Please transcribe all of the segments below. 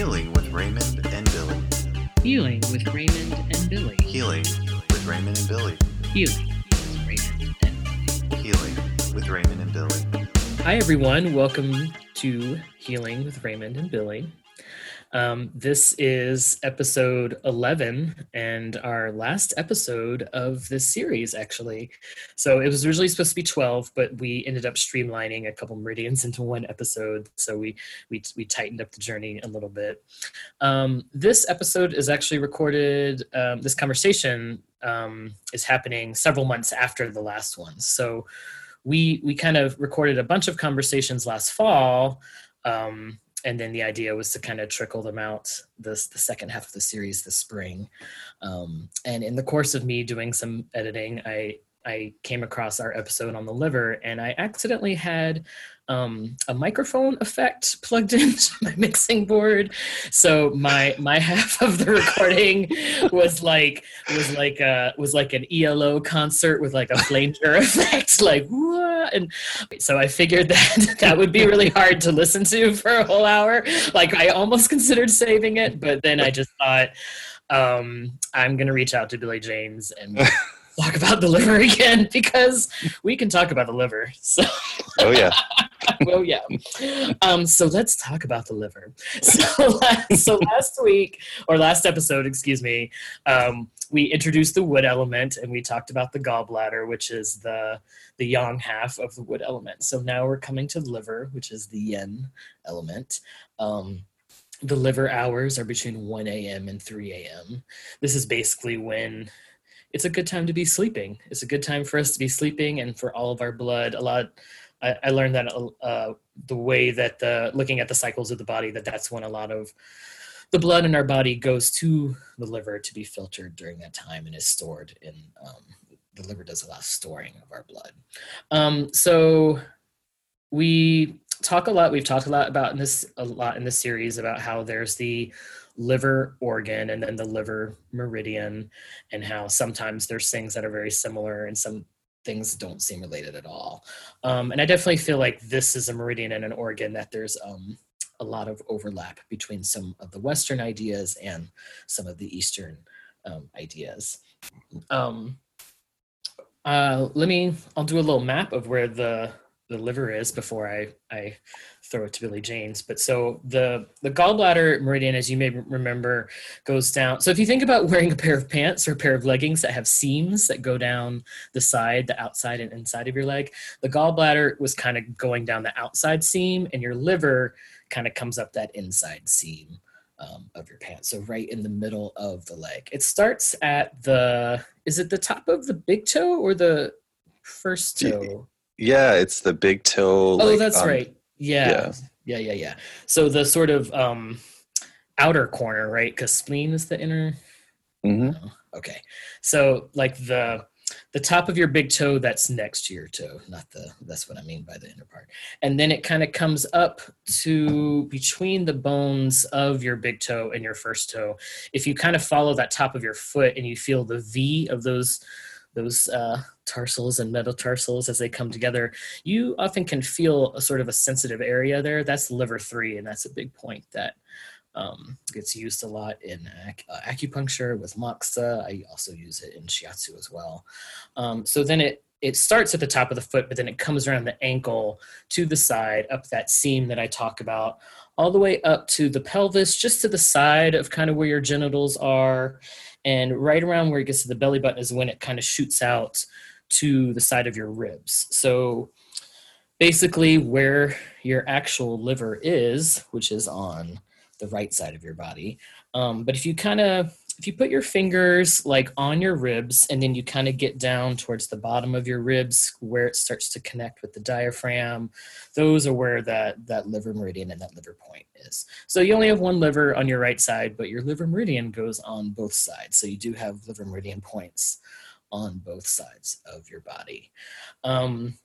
Healing with Raymond and Billy. Healing with Raymond and Billy. Healing with Raymond and Billy. Healing with Raymond and Billy. Healing with Raymond and Billy. Hi, everyone. Welcome to Healing with Raymond and Billy. Um, this is episode 11 and our last episode of this series, actually. So it was originally supposed to be 12, but we ended up streamlining a couple meridians into one episode. So we, we, we tightened up the journey a little bit. Um, this episode is actually recorded, um, this conversation um, is happening several months after the last one. So we, we kind of recorded a bunch of conversations last fall. Um, and then the idea was to kind of trickle them out this the second half of the series this spring. Um, and in the course of me doing some editing i i came across our episode on the liver and i accidentally had um, a microphone effect plugged into my mixing board so my my half of the recording was like was like a was like an elo concert with like a flanger effect like Whoa! and so i figured that that would be really hard to listen to for a whole hour like i almost considered saving it but then i just thought um, i'm gonna reach out to billy james and talk about the liver again because we can talk about the liver so Oh, yeah. well, yeah. Um, so let's talk about the liver. So last, so last week, or last episode, excuse me, um, we introduced the wood element and we talked about the gallbladder, which is the the yang half of the wood element. So now we're coming to the liver, which is the yin element. Um, the liver hours are between 1 a.m. and 3 a.m. This is basically when it's a good time to be sleeping. It's a good time for us to be sleeping and for all of our blood. A lot I, I learned that uh, the way that the looking at the cycles of the body that that's when a lot of the blood in our body goes to the liver to be filtered during that time and is stored in um, the liver does a lot of storing of our blood. Um, so we talk a lot we've talked a lot about in this a lot in this series about how there's the liver organ and then the liver meridian and how sometimes there's things that are very similar and some things don't seem related at all. Um, and I definitely feel like this is a meridian and an organ that there's um, a lot of overlap between some of the Western ideas and some of the Eastern um, ideas. Um, uh, let me, I'll do a little map of where the the liver is before I, I throw it to Billy James. But so the the gallbladder meridian, as you may remember, goes down. So if you think about wearing a pair of pants or a pair of leggings that have seams that go down the side, the outside and inside of your leg, the gallbladder was kind of going down the outside seam, and your liver kind of comes up that inside seam. Um, of your pants, so right in the middle of the leg. It starts at the is it the top of the big toe or the first toe? Yeah, it's the big toe. Oh, like, that's um, right. Yeah. yeah. Yeah, yeah, So the sort of um outer corner, right? Because spleen is the inner. mhm. Okay. So like the the top of your big toe that's next to your toe, not the that's what I mean by the inner part. And then it kind of comes up to between the bones of your big toe and your first toe. If you kind of follow that top of your foot and you feel the V of those those uh, tarsals and metatarsals as they come together, you often can feel a sort of a sensitive area there. That's liver three, and that's a big point that um, gets used a lot in ac- uh, acupuncture with moxa. I also use it in shiatsu as well. Um, so then it it starts at the top of the foot, but then it comes around the ankle to the side, up that seam that I talk about, all the way up to the pelvis, just to the side of kind of where your genitals are. And right around where it gets to the belly button is when it kind of shoots out to the side of your ribs. So basically, where your actual liver is, which is on the right side of your body. Um, but if you kind of if you put your fingers like on your ribs and then you kind of get down towards the bottom of your ribs where it starts to connect with the diaphragm those are where that that liver meridian and that liver point is. So you only have one liver on your right side but your liver meridian goes on both sides. So you do have liver meridian points on both sides of your body. Um,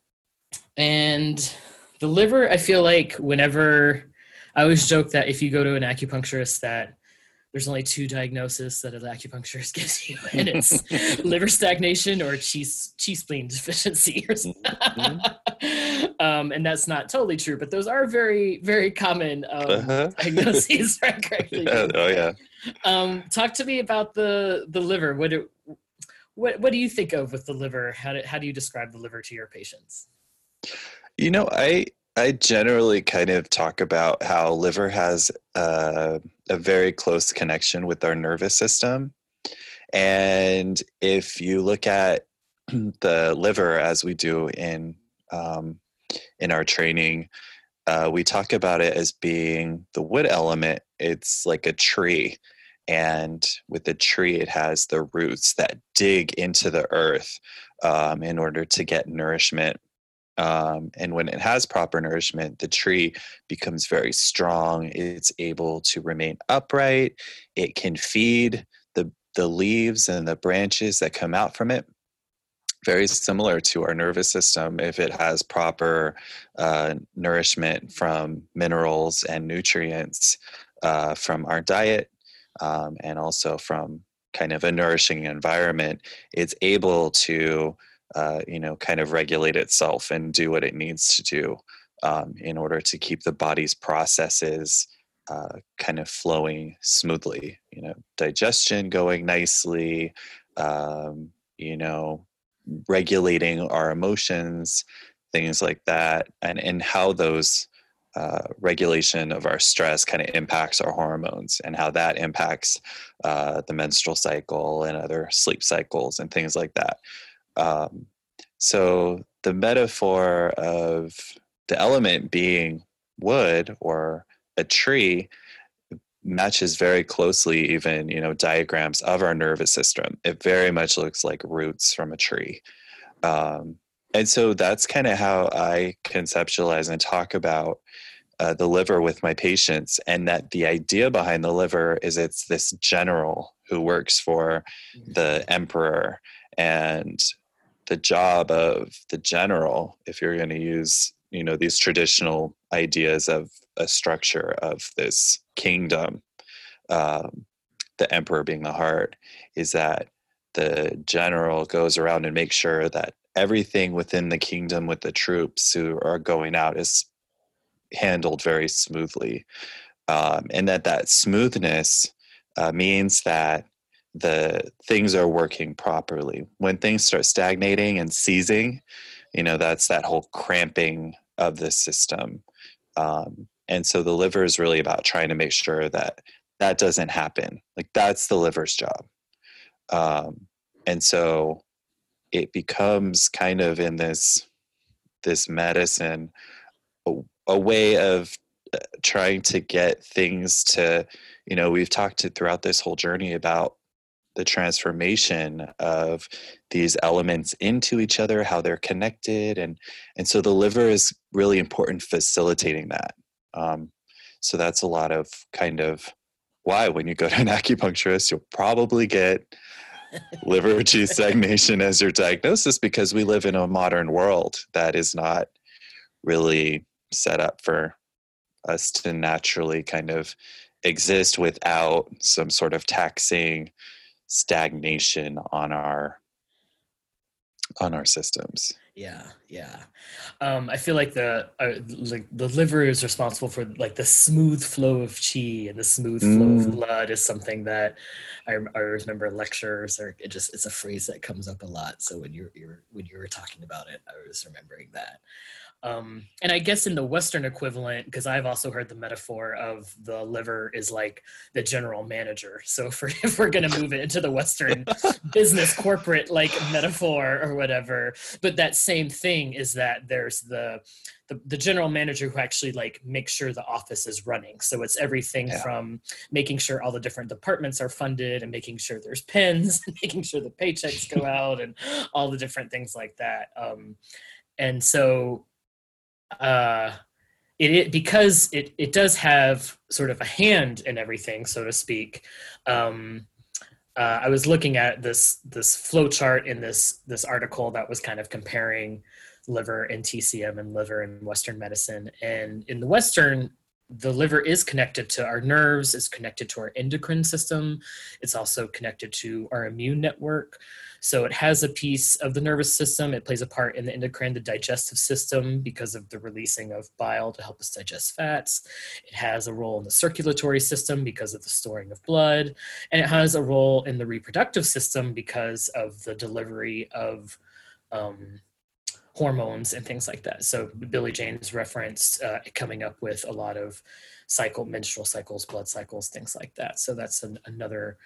and the liver i feel like whenever i always joke that if you go to an acupuncturist that there's only two diagnoses that an acupuncturist gives you, and it's liver stagnation or chi, chi spleen deficiency. Or something. um, and that's not totally true, but those are very very common um, Uh-huh. diagnoses. right? Correctly. oh yeah. Um, talk to me about the the liver. What do what what do you think of with the liver? How do, how do you describe the liver to your patients? You know, I I generally kind of talk about how liver has uh, a very close connection with our nervous system, and if you look at the liver as we do in um, in our training, uh, we talk about it as being the wood element. It's like a tree, and with the tree, it has the roots that dig into the earth um, in order to get nourishment. Um, and when it has proper nourishment, the tree becomes very strong. It's able to remain upright. It can feed the the leaves and the branches that come out from it very similar to our nervous system if it has proper uh, nourishment from minerals and nutrients uh, from our diet um, and also from kind of a nourishing environment it's able to uh, you know kind of regulate itself and do what it needs to do um, in order to keep the body's processes uh, kind of flowing smoothly you know digestion going nicely um, you know regulating our emotions, things like that, and, and how those uh, regulation of our stress kind of impacts our hormones and how that impacts uh, the menstrual cycle and other sleep cycles and things like that. Um, so the metaphor of the element being wood or a tree matches very closely even you know diagrams of our nervous system. It very much looks like roots from a tree. Um, and so that's kind of how i conceptualize and talk about uh, the liver with my patients and that the idea behind the liver is it's this general who works for the emperor and the job of the general if you're going to use you know these traditional ideas of a structure of this kingdom um, the emperor being the heart is that the general goes around and makes sure that everything within the kingdom with the troops who are going out is handled very smoothly. Um, and that that smoothness uh, means that the things are working properly. When things start stagnating and seizing you know that's that whole cramping of the system. Um, and so the liver is really about trying to make sure that that doesn't happen. Like that's the liver's job. Um, and so it becomes kind of in this this medicine a, a way of uh, trying to get things to you know we've talked to, throughout this whole journey about the transformation of these elements into each other how they're connected and and so the liver is really important facilitating that. Um, so that's a lot of kind of why when you go to an acupuncturist you'll probably get liver chi stagnation as your diagnosis because we live in a modern world that is not really set up for us to naturally kind of exist without some sort of taxing stagnation on our on our systems Yeah, yeah. Um, I feel like the uh, like the liver is responsible for like the smooth flow of chi and the smooth flow of Mm. blood is something that I, I remember lectures or it just it's a phrase that comes up a lot. So when you're, you're when you were talking about it, I was remembering that. Um, and I guess in the Western equivalent, because I've also heard the metaphor of the liver is like the general manager. So if we're, if we're going to move it into the Western business corporate like metaphor or whatever, but that same thing is that there's the, the the general manager who actually like makes sure the office is running. So it's everything Yeah. from making sure all the different departments are funded and making sure there's pens and making sure the paychecks go out and all the different things like that. Um, and so uh it, it because it it does have sort of a hand in everything so to speak um uh, I was looking at this this flow chart in this this article that was kind of comparing liver and TCM and liver in Western medicine. And in the Western, the liver is connected to our nerves, is connected to our endocrine system. It's also connected to our immune network. So it has a piece of the nervous system. It plays a part in the endocrine, the digestive system, because of the releasing of bile to help us digest fats. It has a role in the circulatory system because of the storing of blood. And it has a role in the reproductive system because of the delivery of um, hormones and things like that. So Billy James referenced uh, coming up with a lot of cycle, menstrual cycles, blood cycles, things like that. So that's an, another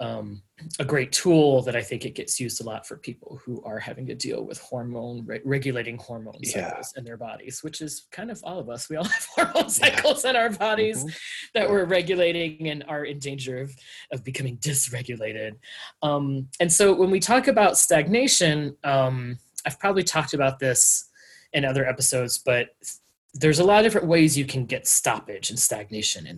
um, a great tool that I think it gets used a lot for people who are having to deal with hormone re- regulating hormone Yeah. cycles in their bodies, which is kind of all of us. We all have hormone cycles in our bodies Mhm. that we're regulating and are in danger of, of becoming dysregulated. Um, and so when we talk about stagnation, um, I've probably talked about this in other episodes, but there's a lot of different ways you can get stoppage and stagnation in,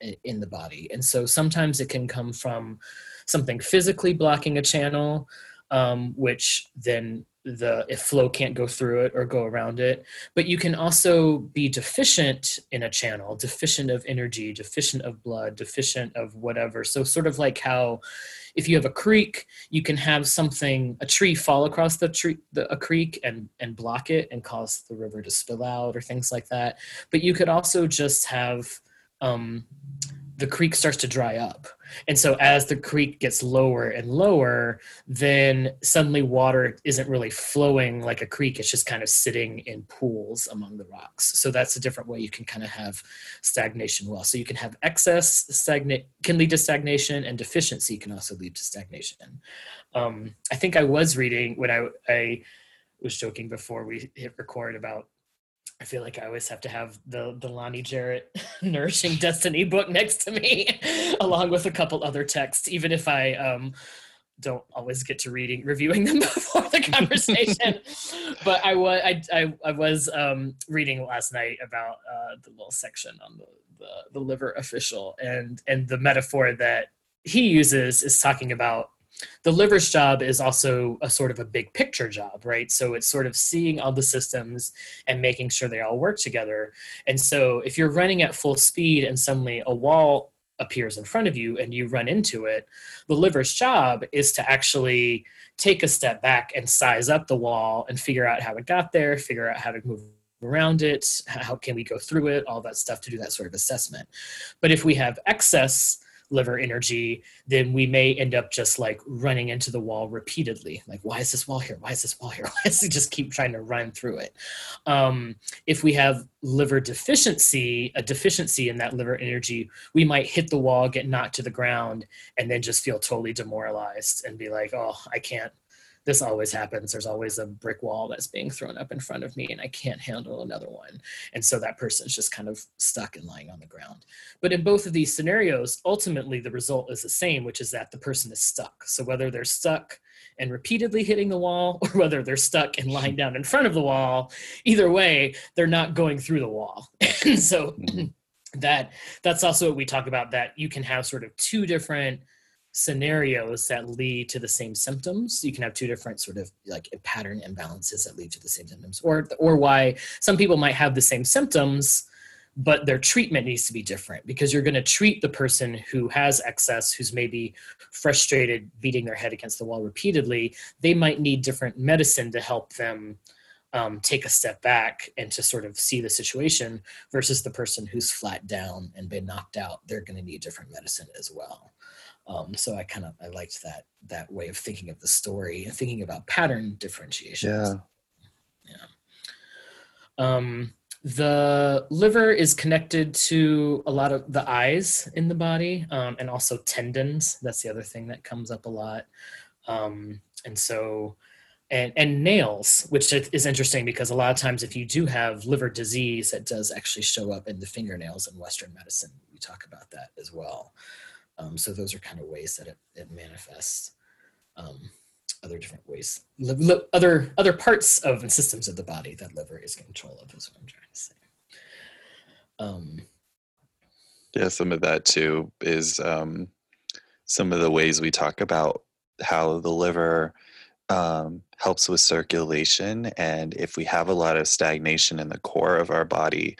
in, in the body. And so sometimes it can come from something physically blocking a channel, um, which then the if flow can't go through it or go around it. But you can also be deficient in a channel deficient of energy deficient of blood deficient of whatever. So sort of like how if you have a creek you can have something a tree fall across the tree the, a creek and and block it and cause the river to spill out or things like that. But you could also just have um, the creek starts to dry up and so as the creek gets lower and lower then suddenly water isn't really flowing like a creek. It's just kind of sitting in pools among the rocks. So that's a different way you can kind of have stagnation well. So you can have excess stagnate can lead to stagnation and deficiency can also lead to stagnation. Um, i think i was reading when i i was joking before we hit record about I feel like I always have to have the the Lonny Jarrett Nourishing Destiny book next to me, along with a couple other texts, even if I um, don't always get to reading reviewing them before the conversation. but I was I, I, I was um, reading last night about uh, the little section on the, the the liver official and and the metaphor that he uses is talking about the liver's job is also a sort of a big picture job, right? So it's sort of seeing all the systems and making sure they all work together. And so if you're running at full speed and suddenly a wall appears in front of you and you run into it, the liver's job is to actually take a step back and size up the wall and figure out how it got there, figure out how to move around it, how can we go through it, all that stuff to do that sort of assessment. But if we have excess liver energy, then we may end up just like running into the wall repeatedly. Like, why is this wall here? Why is this wall here? Why does it just keep trying to run through it? Um, if we have liver deficiency, a deficiency in that liver energy, we might hit the wall, get knocked to the ground, and then just feel totally demoralized and be like, oh, I can't. This always happens. There's always a brick wall that's being thrown up in front of me, and I can't handle another one. And so that person's just kind of stuck and lying on the ground. But in both of these scenarios, ultimately the result is the same, which is that the person is stuck. So whether they're stuck and repeatedly hitting the wall, or whether they're stuck and lying down in front of the wall, either way, they're not going through the wall. and so mm-hmm. that that's also what we talk about that you can have sort of two different scenarios that lead to the same symptoms. You can have two different sort of like pattern imbalances that lead to the same symptoms or or why some people might have the same symptoms but their treatment needs to be different because you're going to treat the person who has excess who's maybe frustrated beating their head against the wall repeatedly. They might need different medicine to help them um, take a step back and to sort of see the situation versus the person who's flat down and been knocked out. They're going to need different medicine as well um, so i kind of i liked that that way of thinking of the story and thinking about pattern differentiation Yeah. um, the liver is connected to a lot of the eyes in the body um, and also tendons. That's the other thing that comes up a lot. Um, and so, and, and nails, which is is interesting because a lot of times if you do have liver disease, it does actually show up in the fingernails in Western medicine. We talk about that as well. Um, so those are kind of ways that it, it manifests. Um, other different ways, li- li- other other parts of and systems of the body that liver is control of. Is what I'm trying to say. Um, Yeah, some of that too is um, some of the ways we talk about how the liver um, helps with circulation. And if we have a lot of stagnation in the core of our body,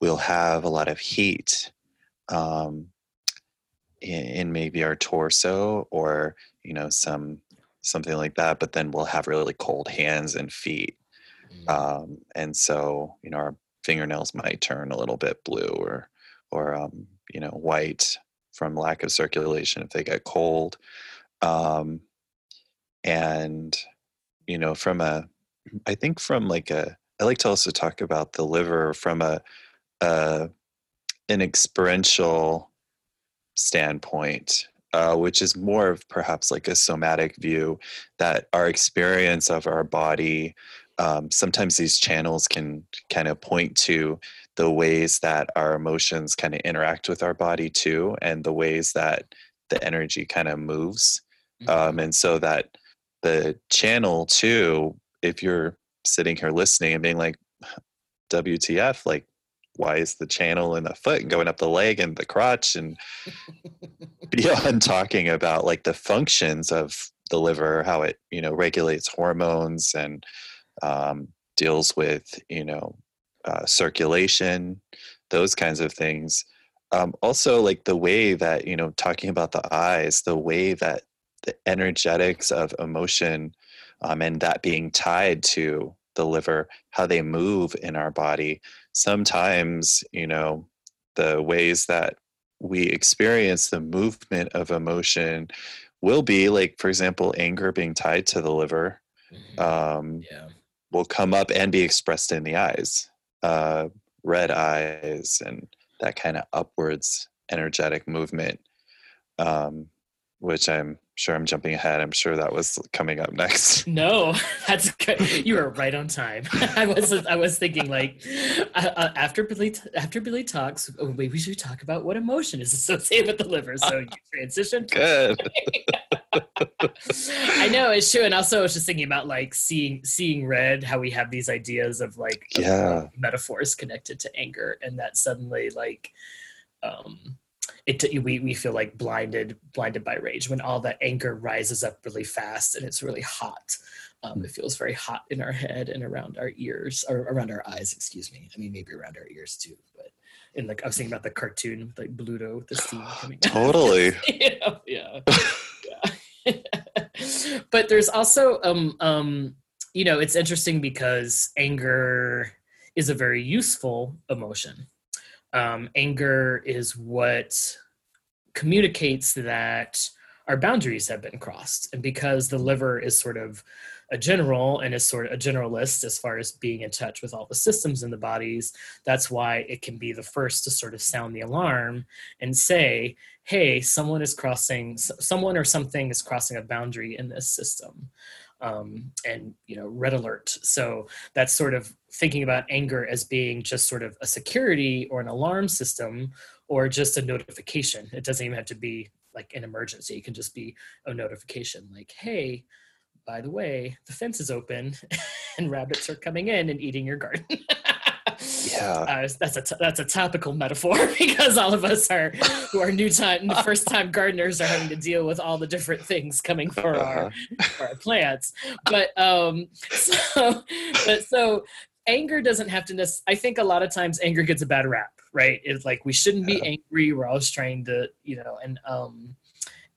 we'll have a lot of heat um, in, in maybe our torso or, you know, some something like that, but then we'll have really cold hands and feet. Mm. Um, and so, you know, our fingernails might turn a little bit blue or, or, um, you know, white from lack of circulation if they get cold. Um, and, you know, from a, I think from like a, I like to also talk about the liver from a, a an experiential standpoint, uh, which is more of perhaps like a somatic view that our experience of our body. Um, sometimes these channels can kind of point to the ways that our emotions kind of interact with our body too, and the ways that the energy kind of moves. Um, and so that the channel too, if you're sitting here listening and being like, WTF, like, why is the channel in the foot going up the leg and the crotch? And beyond talking about like the functions of the liver how it you know regulates hormones and um, deals with you know uh, circulation those kinds of things. Um, also like the way that you know talking about the eyes the way that the energetics of emotion um, and that being tied to the liver how they move in our body sometimes you know the ways that we experience the movement of emotion will be like for example anger being tied to the liver Mhm. um, yeah. will come up and be expressed in the eyes uh, red eyes and that kind of upwards energetic movement um, which i'm sure i'm jumping ahead i'm sure that was coming up next No, that's good. You were right on time. I was I was thinking like uh, uh, after Billy after Billy talks, oh, maybe we should talk about what emotion is associated with the liver. So you transition. good I know it's true, and also I was just thinking about like seeing seeing red, how we have these ideas of like of, Yeah. metaphors connected to anger, and that suddenly like um it we we feel like blinded blinded by rage when all that anger rises up really fast and it's really hot. Um, it feels very hot in our head and around our ears or around our eyes. Excuse me. I mean maybe around our ears too, but. In like I was thinking about the cartoon like Bluto with the steam coming totally yeah, yeah. yeah. but there's also um um you know it's interesting because anger is a very useful emotion um anger is what communicates that our boundaries have been crossed. And because the liver is sort of a general and is sort of a generalist as far as being in touch with all the systems in the bodies that's why it can be the first to sort of sound the alarm and say hey someone is crossing someone or something is crossing a boundary in this system. Um, and you know red alert. So that's sort of thinking about anger as being just sort of a security or an alarm system or just a notification it doesn't even have to be like an emergency it can just be a notification like hey by the way the fence is open and rabbits are coming in and eating your garden Yeah. uh, that's a t- that's a topical metaphor because all of us are who are new time first time gardeners are having to deal with all the different things coming for our Uh-huh. for our plants. But um, so but so anger doesn't have to. Nec- I think a lot of times anger gets a bad rap, right? It's like we shouldn't be angry. We're always trying to, you know, and um,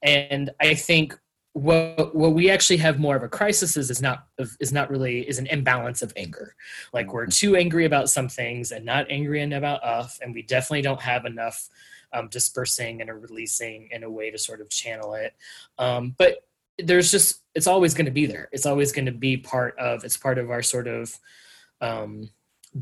and I think what what we actually have more of a crisis is is not is not really is an imbalance of anger like we're too angry about some things and not angry and about us and we definitely don't have enough um, dispersing and releasing in a way to sort of channel it um, but there's just it's always going to be there it's always going to be part of it's part of our sort of um,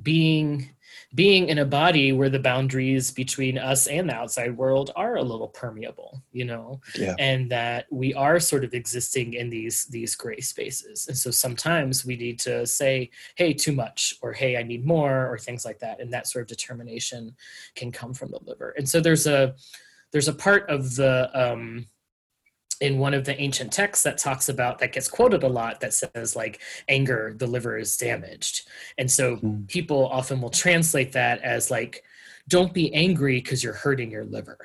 being being in a body where the boundaries between us and the outside world are a little permeable you know? Yeah. and that we are sort of existing in these these gray spaces. And so sometimes we need to say hey too much or hey i need more or things like that. And that sort of determination can come from the liver. And so there's a there's a part of the um in one of the ancient texts that talks about that gets quoted a lot that says like anger the liver is damaged and so Hmm. people often will translate that as like don't be angry because you're hurting your liver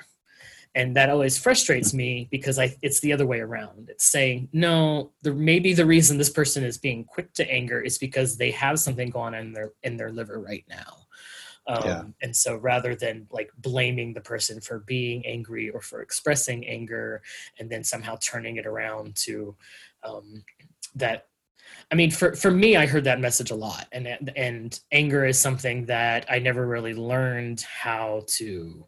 and that always frustrates me because I it's the other way around. It's saying no, the maybe the reason this person is being quick to anger is because they have something going on in their in their liver right now. Um, Yeah. And so rather than like blaming the person for being angry or for expressing anger and then somehow turning it around to um, that I mean, for, for me, I heard that message a lot, and and anger is something that I never really learned how to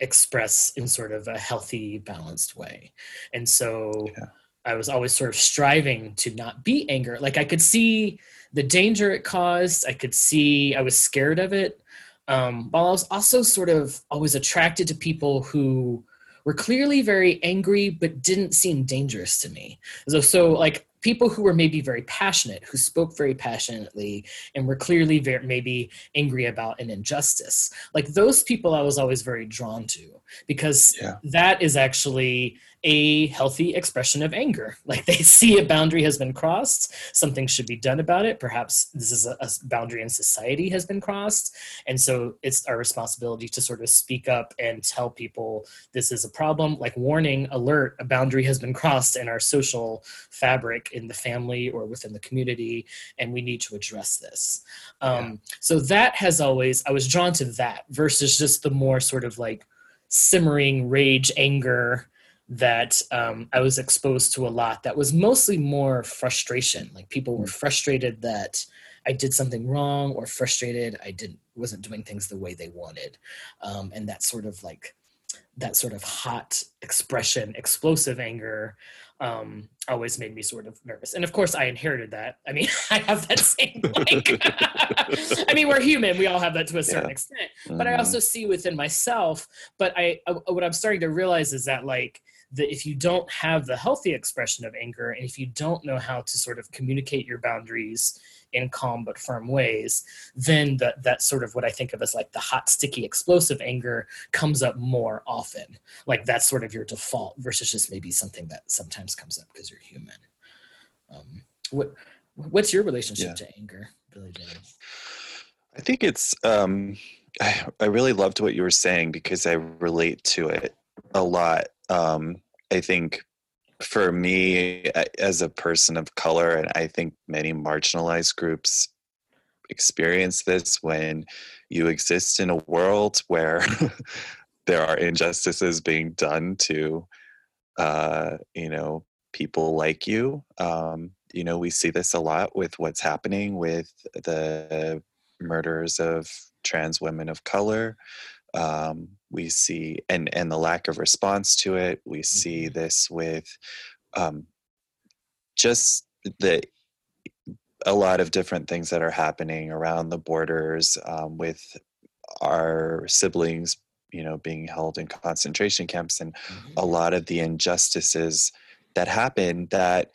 express in sort of a healthy, balanced way, and so Yeah. I was always sort of striving to not be anger. Like I could see the danger it caused. I could see I was scared of it, um, while I was also sort of always attracted to people who were clearly very angry but didn't seem dangerous to me. So, so like people who were maybe very passionate, who spoke very passionately, and were clearly very maybe angry about an injustice. Like those people, I was always very drawn to because Yeah. that is actually a healthy expression of anger. Like they see a boundary has been crossed, something should be done about it. Perhaps this is a, a boundary in society has been crossed, and so it's our responsibility to sort of speak up and tell people this is a problem. Like warning, alert, a boundary has been crossed in our social fabric in the family or within the community, and we need to address this. Um, So that has always I was drawn to that versus just the more sort of like simmering rage, anger that um, I was exposed to a lot that was mostly more frustration. Like people were frustrated that I did something wrong or frustrated I didn't wasn't doing things the way they wanted. Um, and that sort of like that sort of hot expression, explosive anger um, always made me sort of nervous. And of course I inherited that. I mean, I have that same like I mean, we're human. We all have that to a certain Yeah. extent but I Mhm. also see within myself. But I, I, what I'm starting to realize is that like that if you don't have the healthy expression of anger, and if you don't know how to sort of communicate your boundaries in calm but firm ways, then that that sort of what I think of as like the hot, sticky, explosive anger comes up more often. Like that's sort of your default versus just maybe something that sometimes comes up because you're human. Um, what what's your relationship Yeah. to anger, Billy? I think it's. Um, I, I really loved what you were saying because I relate to it a lot. Um, I think for me, as a person of color, and I think many marginalized groups experience this when you exist in a world where there are injustices being done to, uh, you know, people like you. Um, you know, we see this a lot with what's happening with the murders of trans women of color. Um, we see and and the lack of response to it. We see Mhm. this with um, just the a lot of different things that are happening around the borders um, with our siblings, you know, being held in concentration camps and a lot of the injustices that happen that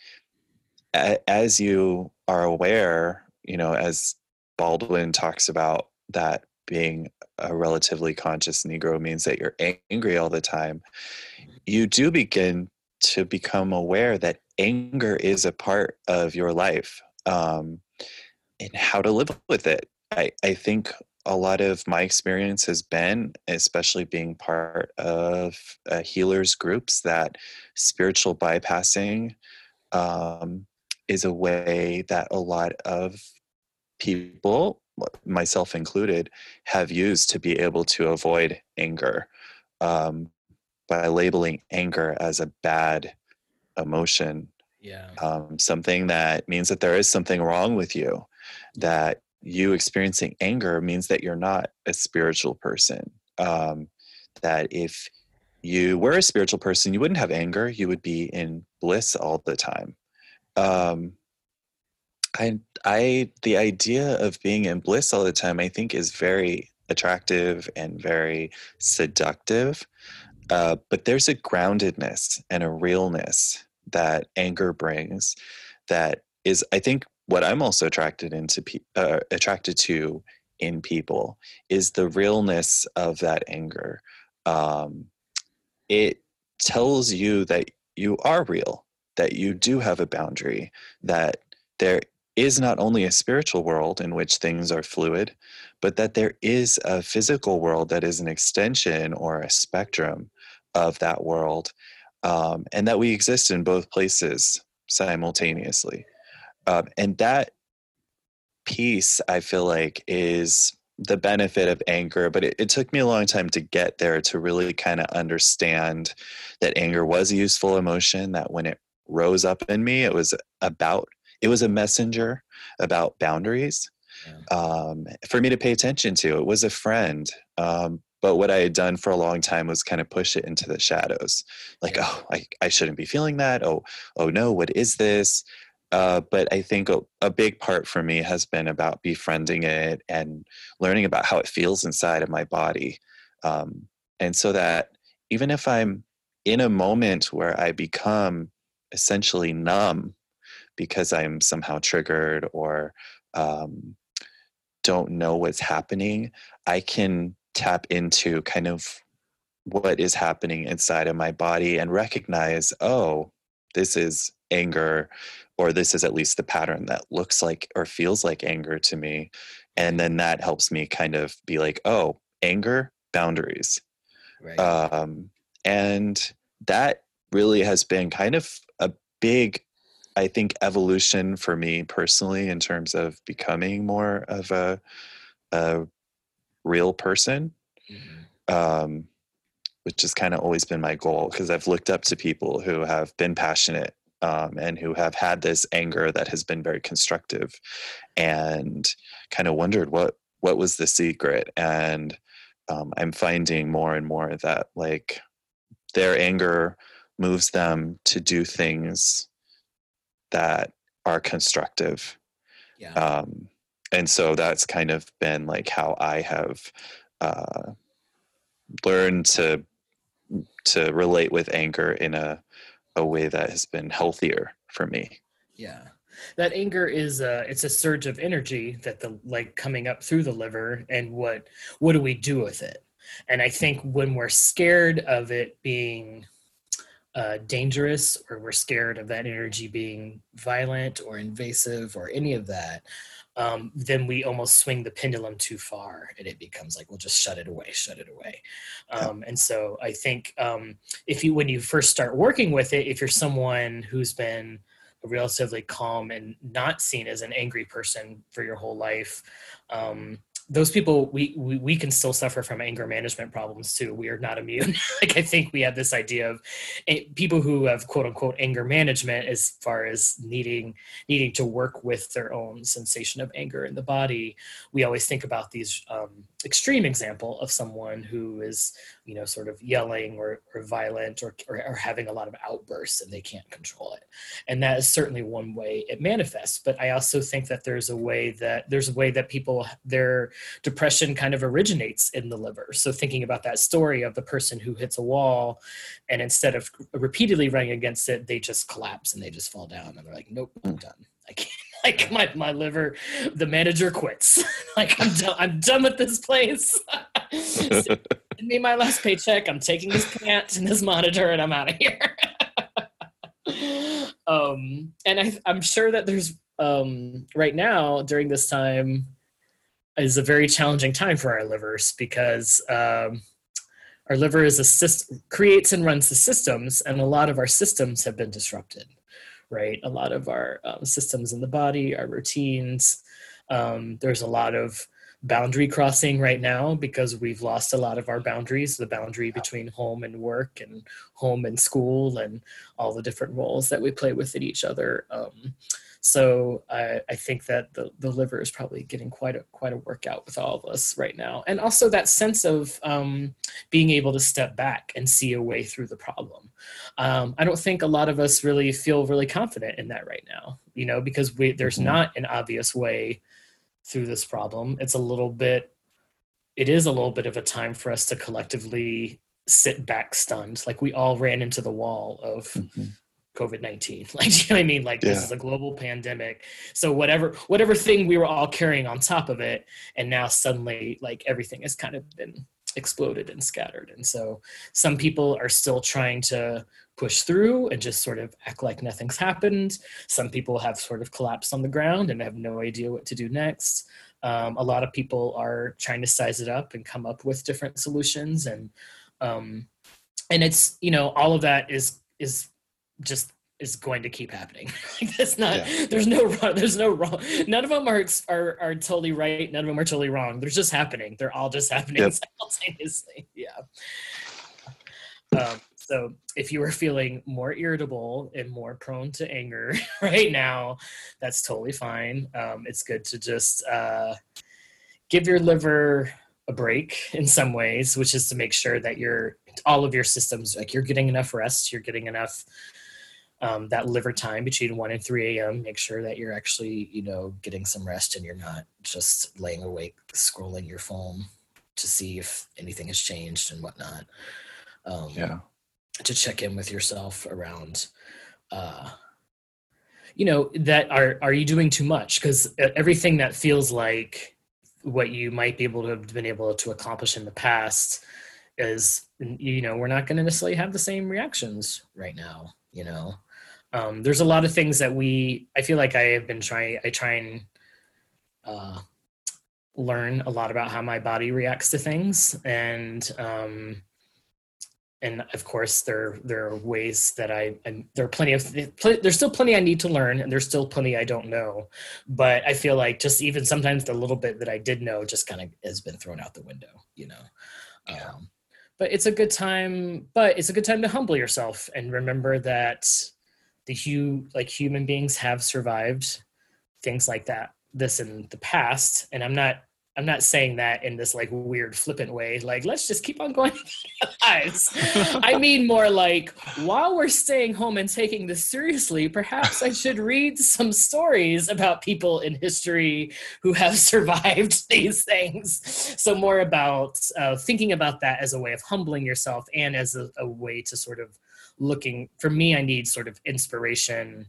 as you are aware you know as baldwin talks about that being a relatively conscious negro means that you're angry all the time you do begin to become aware that anger is a part of your life um, and how to live with it. I, I think a lot of my experience has been especially being part of uh, healers groups that spiritual bypassing um, is a way that a lot of people myself included have used to be able to avoid anger um, by labeling anger as a bad emotion. Yeah. um, something that means that there is something wrong with you that you experiencing anger means that you're not a spiritual person. Um, that if you were a spiritual person you wouldn't have anger you would be in bliss all the time. Um, I, I, the idea of being in bliss all the time, I think, is very attractive and very seductive. Uh, but there's a groundedness and a realness that anger brings that is, I think, what I'm also attracted into uh, attracted to in people is the realness of that anger. Um, it tells you that you are real, that you do have a boundary, that there is not only a spiritual world in which things are fluid, but that there is a physical world that is an extension or a spectrum of that world, um, and that we exist in both places simultaneously. Um, and that piece, I feel like, is the benefit of anger, but it, it took me a long time to get there to really kind of understand that anger was a useful emotion, that when it rose up in me, it was about, it was a messenger about boundaries yeah. um, for me to pay attention to. It was a friend. Um, but what I had done for a long time was kind of push it into the shadows. Like, yeah. oh, I, I shouldn't be feeling that. Oh, oh no, what is this? Uh, but I think a, a, big part for me has been about befriending it and learning about how it feels inside of my body. Um, and so that even if I'm in a moment where I become essentially numb because I'm somehow triggered or um, don't know what's happening, I can tap into kind of what is happening inside of my body and recognize, oh, this is anger, or this is at least the pattern that looks like or feels like anger to me. And then that helps me kind of be like, oh, anger, boundaries. Right. Um, and that really has been kind of a big, I think, evolution for me personally in terms of becoming more of a, a real person. Mm-hmm. Um, which has kind of always been my goal because I've looked up to people who have been passionate um, and who have had this anger that has been very constructive and kind of wondered what what was the secret and um, i'm finding more and more that like their anger moves them to do things that are constructive yeah. um, and so that's kind of been like how i have uh, learned to to relate with anger in a a way that has been healthier for me. Yeah. That anger is a it's a surge of energy that the like coming up through the liver and what what do we do with it? And I think when we're scared of it being uh, dangerous or we're scared of that energy being violent or invasive or any of that, um, then we almost swing the pendulum too far and it becomes like we'll just shut it away shut it away. Um, and so i think um, if you when you first start working with it if you're someone who's been relatively calm and not seen as an angry person for your whole life um, those people we, we we can still suffer from anger management problems too. We are not immune. Like i think we have this idea of eh, people who have quote unquote anger management as far as needing needing to work with their own sensation of anger in the body. We always think about these um, extreme example of someone who is you know sort of yelling or, or violent or, or, or having a lot of outbursts and they can't control it. And that is certainly one way it manifests. But i also think that there's a way that there's a way that people their depression kind of originates in the liver. So thinking about that story of the person who hits a wall and instead of repeatedly running against it they just collapse and they just fall down and they're like nope i'm mm. done. I can't like my, my liver the manager quits. Like i'm done i'm done with this place. Send me my last paycheck. I'm taking this plant and this monitor and i'm out of here. Um and I, i'm sure that there's um right now during this time is a very challenging time for our livers because um our liver is a system creates and runs the systems and a lot of our systems have been disrupted right? A lot of our um, systems in the body, our routines. Um, there's a lot of boundary crossing right now because we've lost a lot of our boundaries the boundary between home and work and home and school and all the different roles that we play within each other um, so I, I think that the, the liver is probably getting quite a quite a workout with all of us right now, and also that sense of um, being able to step back and see a way through the problem. Um, I don't think a lot of us really feel really confident in that right now, you know, because we, there's mm-hmm. not an obvious way through this problem. It's a little bit, it is a little bit of a time for us to collectively sit back stunned. Like we all ran into the wall of. Mm-hmm COVID nineteen. Like, you know what I mean? Like, yeah. this is a global pandemic. So whatever whatever thing we were all carrying on top of it, and now suddenly, like everything has kind of been exploded and scattered. And so some people are still trying to push through and just sort of act like nothing's happened. Some people have sort of collapsed on the ground and have no idea what to do next. Um, a lot of people are trying to size it up and come up with different solutions and um, and it's you know all of that is is just is going to keep happening. like that's not. Yeah. There's no wrong. There's no wrong. None of them are, are are totally right. None of them are totally wrong. They're just happening. They're all just happening Yep. simultaneously. Yeah. Um, so if you are feeling more irritable and more prone to anger right now, that's totally fine. Um, it's good to just uh, give your liver a break in some ways, which is to make sure that you're all of your systems like you're getting enough rest, you're getting enough um, that liver time between 1 and 3 a.m. Make sure that you're actually, you know, getting some rest and you're not just laying awake scrolling your phone to see if anything has changed and whatnot. Um, Yeah. to check in with yourself around uh you know that are are you doing too much because everything that feels like what you might be able to have been able to accomplish in the past is you know we're not going to necessarily have the same reactions right now you know um, there's a lot of things that we i feel like i have been trying i try and uh, learn a lot about how my body reacts to things. And um, and of course there there are ways that I and there are plenty of there's still plenty I need to learn and there's still plenty I don't know. But I feel like just even sometimes the little bit that I did know just kind of has been thrown out the window you know? Yeah. um, but it's a good time but it's a good time to humble yourself and remember that the hu like human beings have survived things like that this in the past and I'm not I'm not saying that in this like weird flippant way like let's just keep on going lives. I mean more like while we're staying home and taking this seriously, perhaps I should read some stories about people in history who have survived these things. So more about uh, thinking about that as a way of humbling yourself and as a, a way to sort of looking. For me, I need sort of inspiration.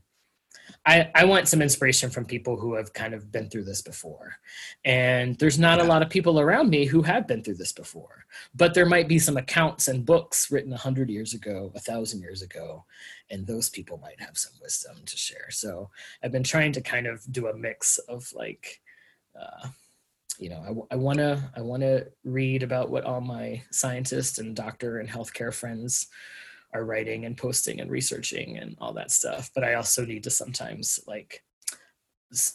I, I want some inspiration from people who have kind of been through this before. And there's not a lot of people around me who have been through this before but there might be some accounts and books written a hundred years ago, a thousand years ago, and those people might have some wisdom to share. So I've been trying to kind of do a mix of like, uh, you know, I, want to I want to read about what all my scientists and doctor and healthcare friends are writing and posting and researching and all that stuff. But I also need to sometimes like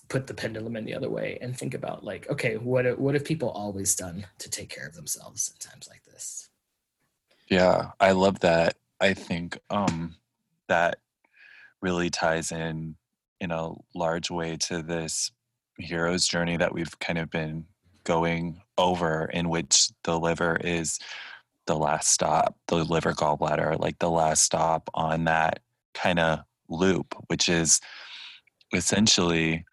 put the pendulum in the other way and think about like okay what what have people always done to take care of themselves in times like this Yeah, I love that. I think um, that really ties in in a large way to this hero's journey that we've kind of been going over, in which the liver is the last stop, the liver gallbladder, like the last stop on that kind of loop, which is essentially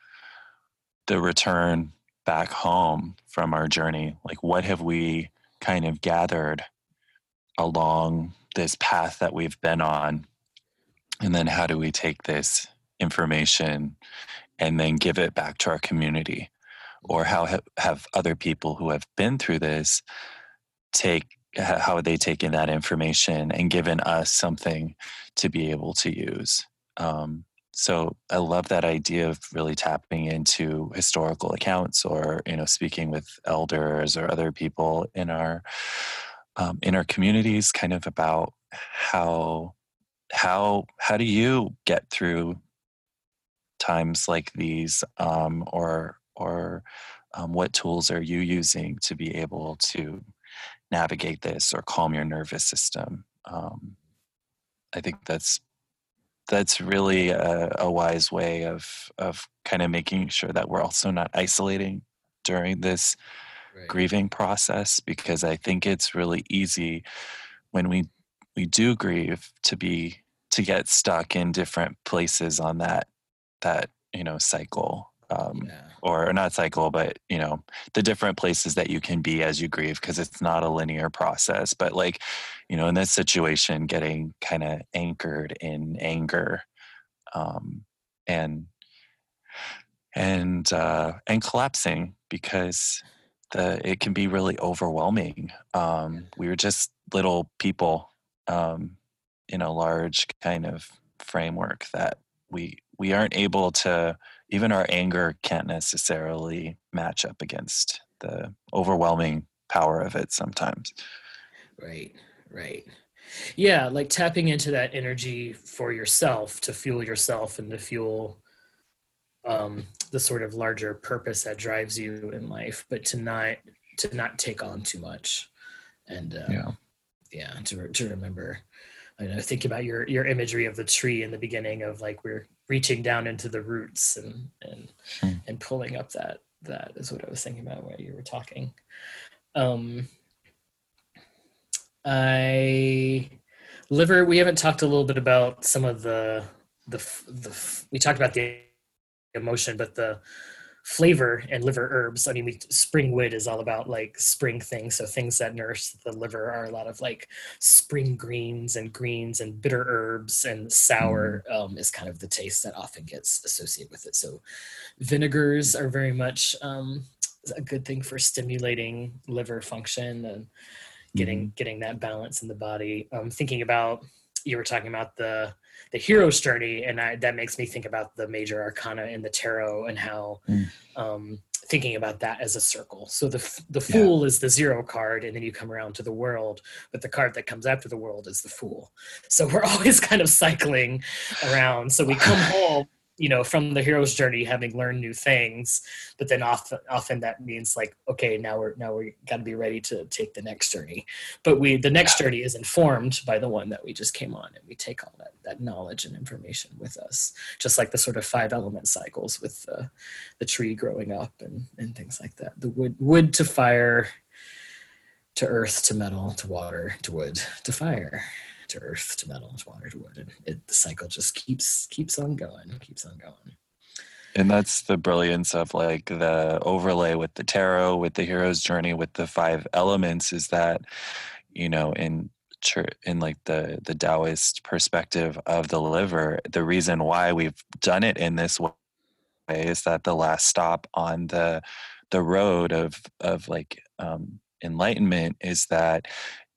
the return back home from our journey. Like, what have we kind of gathered along this path that we've been on? And then how do we take this information and then give it back to our community? Or how have, other people who have been through this take how are they taking that information and given us something to be able to use? Um, so I love that idea of really tapping into historical accounts or you know speaking with elders or other people in our um, in our communities, kind of about how how how do you get through times like these, um, or or um, what tools are you using to be able to navigate this or calm your nervous system? Um, I think that's that's really a, a wise way of of kind of making sure that we're also not isolating during this grieving process because I think it's really easy when we we do grieve to be to get stuck in different places on that that you know cycle um, yeah or not cycle but you know the different places that you can be as you grieve because it's not a linear process but like you know in this situation getting kind of anchored in anger um, and and uh, and collapsing because the it can be really overwhelming. Um, we were just little people um, in a large kind of framework that we we aren't able to even our anger can't necessarily match up against the overwhelming power of it sometimes right right Yeah, like tapping into that energy for yourself to fuel yourself and to fuel um, the sort of larger purpose that drives you in life, but to not to not take on too much, and uh, Yeah. yeah, to to remember. I know, think about your your imagery of the tree in the beginning of like we're reaching down into the roots and and Hmm. and pulling up that that is what I was thinking about while you were talking. Um, I liver. We haven't talked a little bit about some of the the the. We talked about the emotion, but the flavor and liver herbs. I mean, we, spring wood is all about like spring things. So things that nourish the liver are a lot of like spring greens and greens and bitter herbs and sour um, is kind of the taste that often gets associated with it. So vinegars are very much um, a good thing for stimulating liver function and getting getting that balance in the body. Um, thinking about you were talking about the the hero's journey, and I, that makes me think about the major arcana in the tarot and how Mm. um, thinking about that as a circle. So the the Yeah. fool is the zero card, and then you come around to the world, but the card that comes after the world is the fool. So we're always kind of cycling around. So we come home you know from the hero's journey having learned new things but then often often that means like okay now we're now we got to be ready to take the next journey. But we the next journey is informed by the one that we just came on and we take all that that knowledge and information with us just like the sort of five element cycles with the the tree growing up and and things like that. The wood wood to fire to earth to metal to water to wood to fire to earth to metal to water to wood and it, the cycle just keeps keeps on going keeps on going. And that's the brilliance of like the overlay with the tarot with the hero's journey with the five elements is that you know in in like the the taoist perspective of the liver the reason why we've done it in this way is that the last stop on the the road of of like um enlightenment is that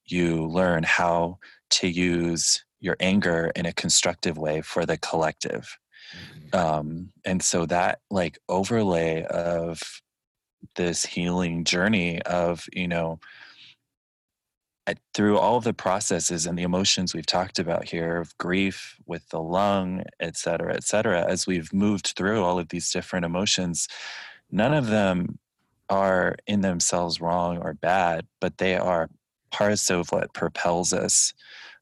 you learn how to use your anger in a constructive way for the collective. Um and so that like overlay of this healing journey of you know through all of the processes and the emotions we've talked about here of grief with the lung et cetera et cetera as we've moved through all of these different emotions none of them are in themselves wrong or bad but they are parts of what propels us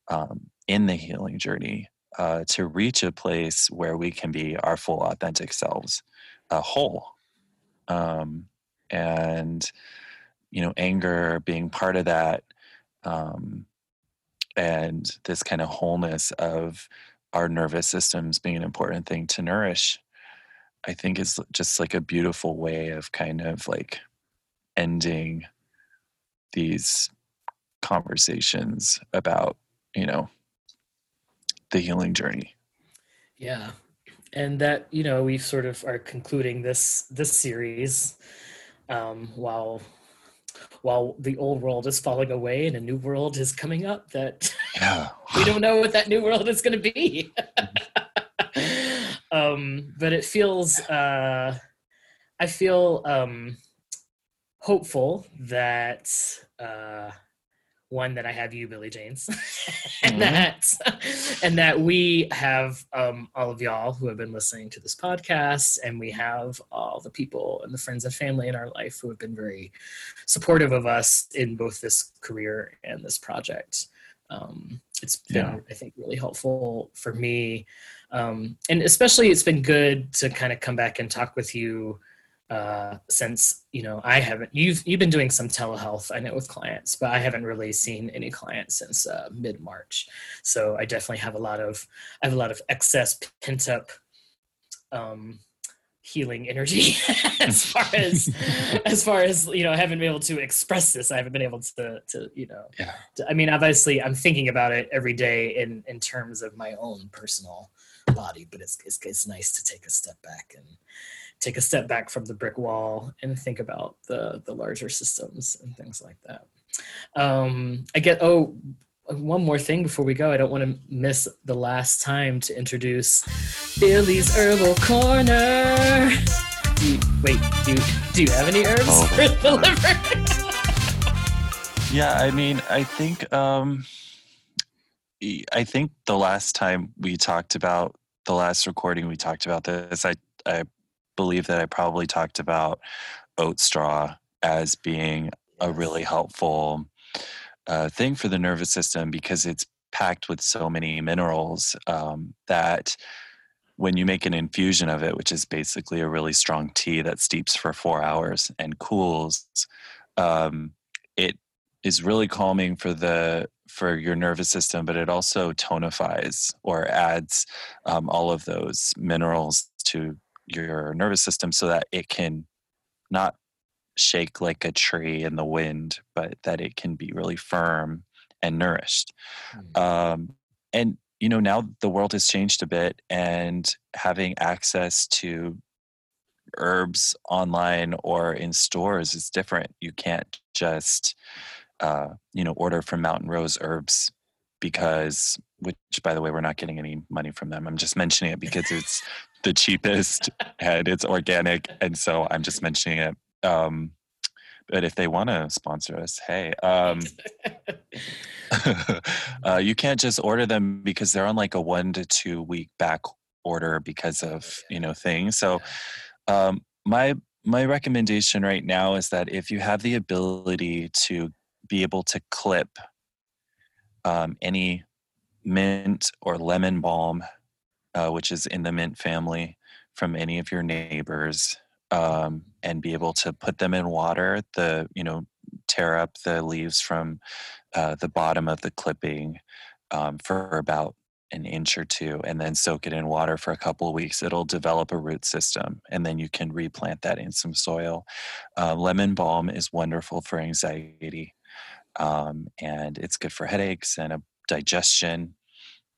um, in the healing journey uh, to reach a place where we can be our full authentic selves uh, whole. Um, and you know anger being part of that um, and this kind of wholeness of our nervous systems being an important thing to nourish i think is just like a beautiful way of kind of like ending these conversations about you know the healing journey Yeah. And that, you know, we sort of are concluding this this series um while while the old world is falling away and a new world is coming up that yeah we don't know what that new world is going to be. um but it feels uh I feel um hopeful that uh one that I have you, Billy James, and Mhm. that and that we have um, all of y'all who have been listening to this podcast, and we have all the people and the friends and family in our life who have been very supportive of us in both this career and this project. Um, it's been, Yeah. I think, really helpful for me, um, and especially it's been good to kind of come back and talk with you uh, since you know I haven't you've you've been doing some telehealth I know with clients, but I haven't really seen any clients since uh, mid March. So I definitely have a lot of I have a lot of excess pent up um, healing energy as far as as far as you know I haven't been able to express this. I haven't been able to to you know. Yeah. to- I mean, obviously, I'm thinking about it every day in in terms of my own personal body, but it's it's, it's nice to take a step back and take a step back from the brick wall and think about the the larger systems and things like that. Um, I get oh one more thing before we go. I don't want to miss the last time to introduce Billy's Herbal Corner. Do you, wait, do you, do you have any herbs Oh. for the liver? yeah i mean i think um I think the last time we talked about the last recording we talked about this, I I believe that I probably talked about oat straw as being a really helpful uh, thing for the nervous system because it's packed with so many minerals um, that when you make an infusion of it, which is basically a really strong tea that steeps for four hours and cools, um, it is really calming for the for your nervous system, but it also tonifies or adds um, all of those minerals to your nervous system so that it can not shake like a tree in the wind, but that it can be really firm and nourished. Mm. Um, and you know, now the world has changed a bit, and having access to herbs online or in stores is different. You can't just, uh, you know, order from Mountain Rose Herbs because, which by the way, we're not getting any money from them. I'm just mentioning it because it's the cheapest and it's organic, and so I'm just mentioning it. Um, but if they want to sponsor us, hey, um, uh, you can't just order them because they're on like a one to two week back order because of you know things. So um, my my recommendation right now is that if you have the ability to be able to clip um, any mint or lemon balm, uh, which is in the mint family, from any of your neighbors, um, and be able to put them in water, the you know tear up the leaves from uh, the bottom of the clipping um, for about an inch or two and then soak it in water for a couple of weeks it'll develop a root system and then you can replant that in some soil. Uh, lemon balm is wonderful for anxiety um, and it's good for headaches and a digestion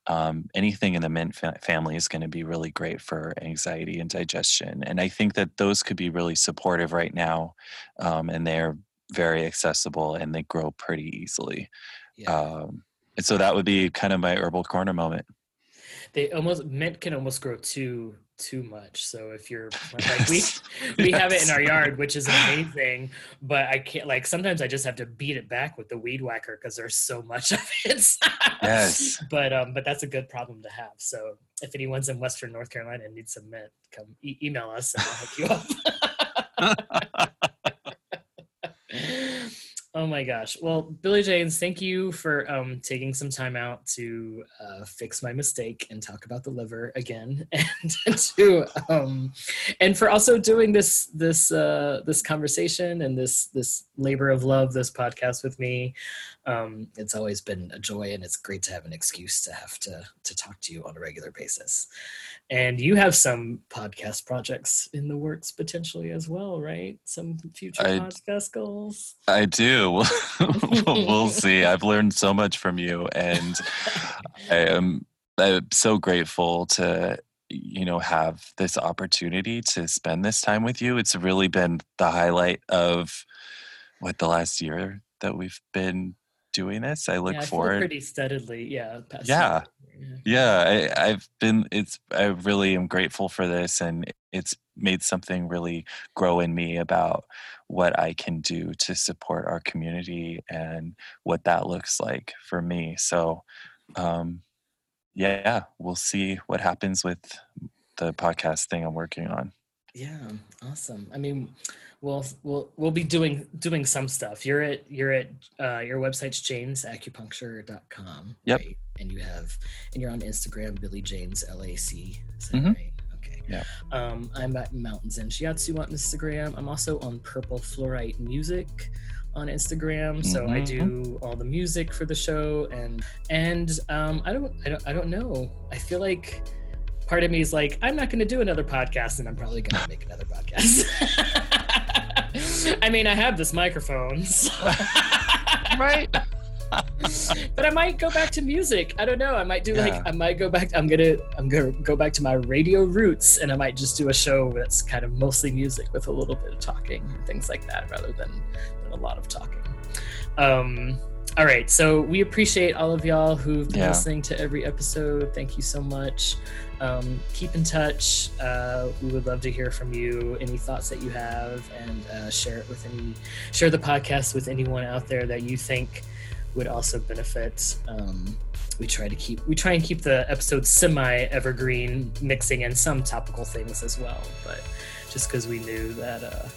um, anything in the mint fa- family is going to be really great for anxiety and digestion and i think that those could be really supportive right now um, and they're very accessible and they grow pretty easily Yeah. um, and so that would be kind of my herbal corner moment. They almost mint can almost grow too too much. So if you're like we we have it in our yard, which is amazing, but I can't like sometimes I just have to beat it back with the weed whacker because there's so much of it. Yes. But um, but that's a good problem to have. So if anyone's in Western North Carolina and needs some mint, come e- email us and I'll hook you up. Oh my gosh. Well, Billy James, thank you for um, taking some time out to uh, fix my mistake and talk about the liver again, and to um, and for also doing this this uh, this conversation and this this labor of love, this podcast with me. Um, it's always been a joy, and it's great to have an excuse to have to to talk to you on a regular basis. And you have some podcast projects in the works potentially as well, right? Some future I- podcast goals. I do. We'll see. I've learned so much from you, and I am I'm so grateful to you know have this opportunity to spend this time with you. It's really been the highlight of what the last year that we've been doing this. I look yeah, I forward. pretty steadily. Yeah. Yeah. year. yeah I, i've been it's i really am grateful for this and it's made something really grow in me about what i can do to support our community and what that looks like for me so um yeah we'll see what happens with the podcast thing i'm working on Yeah, awesome. I mean, we'll we'll we'll be doing doing some stuff. You're at you're at uh, your website's janesacupuncture.com. Yep. Right? And you have and you're on Instagram, Billy James LAC. Mhm. right? Okay. Yeah. Um, I'm at Mountains and Shiatsu on Instagram. I'm also on Purple Fluorite Music on Instagram. So I Mhm. do all the music for the show and and um, I don't I don't I don't know. I feel like part of me is like, I'm not going to do another podcast, and I'm probably going to make another podcast. I mean, I have this microphone, so- right but I might go back to music. I don't know. I might do Yeah. like I might go back. I'm gonna I'm gonna go back to my radio roots, and I might just do a show that's kind of mostly music with a little bit of talking and things like that, rather than, than a lot of talking. Um, all right, so we appreciate all of y'all who've been Yeah. listening to every episode. Thank you so much. Um, keep in touch. Uh, we would love to hear from you. Any thoughts that you have, and uh, share it with any share the podcast with anyone out there that you think would also benefit. Um, we try to keep we try and keep the episodes semi evergreen, mixing in some topical things as well. But just because we knew that uh,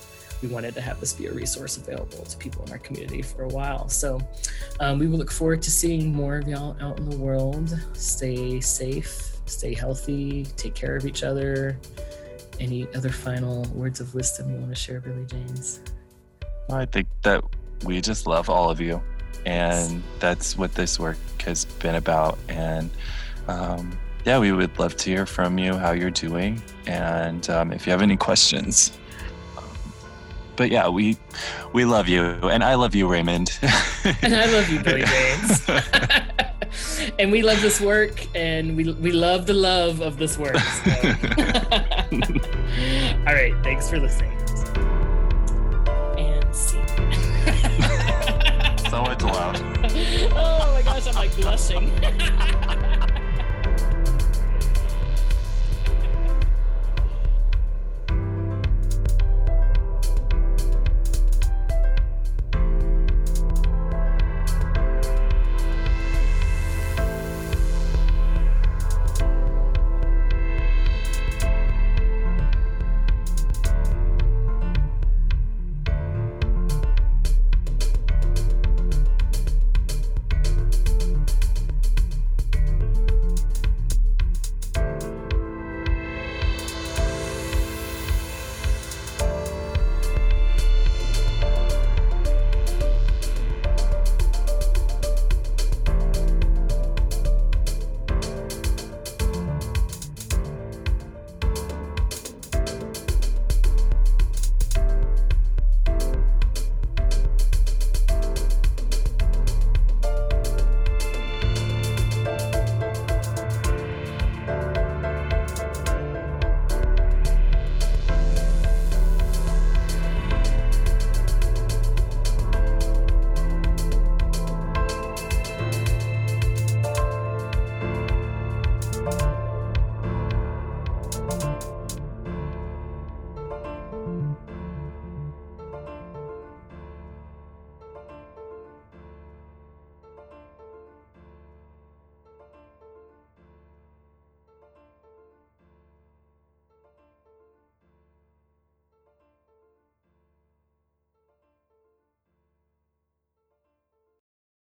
we wanted to have this be a resource available to people in our community for a while. So um, we will look forward to seeing more of y'all out in the world. Stay safe, stay healthy, take care of each other. Any other final words of wisdom you want to share, Billy James? I think that we just love all of you, and that's what this work has been about. And um, yeah, we would love to hear from you how you're doing, and um, if you have any questions. But yeah, we we love you, and I love you, Raymond. And I love you, Billy James. and we love this work, and we, we love the love of this work. so. All right, thanks for listening. And see. so much love. oh my gosh, I'm like blushing.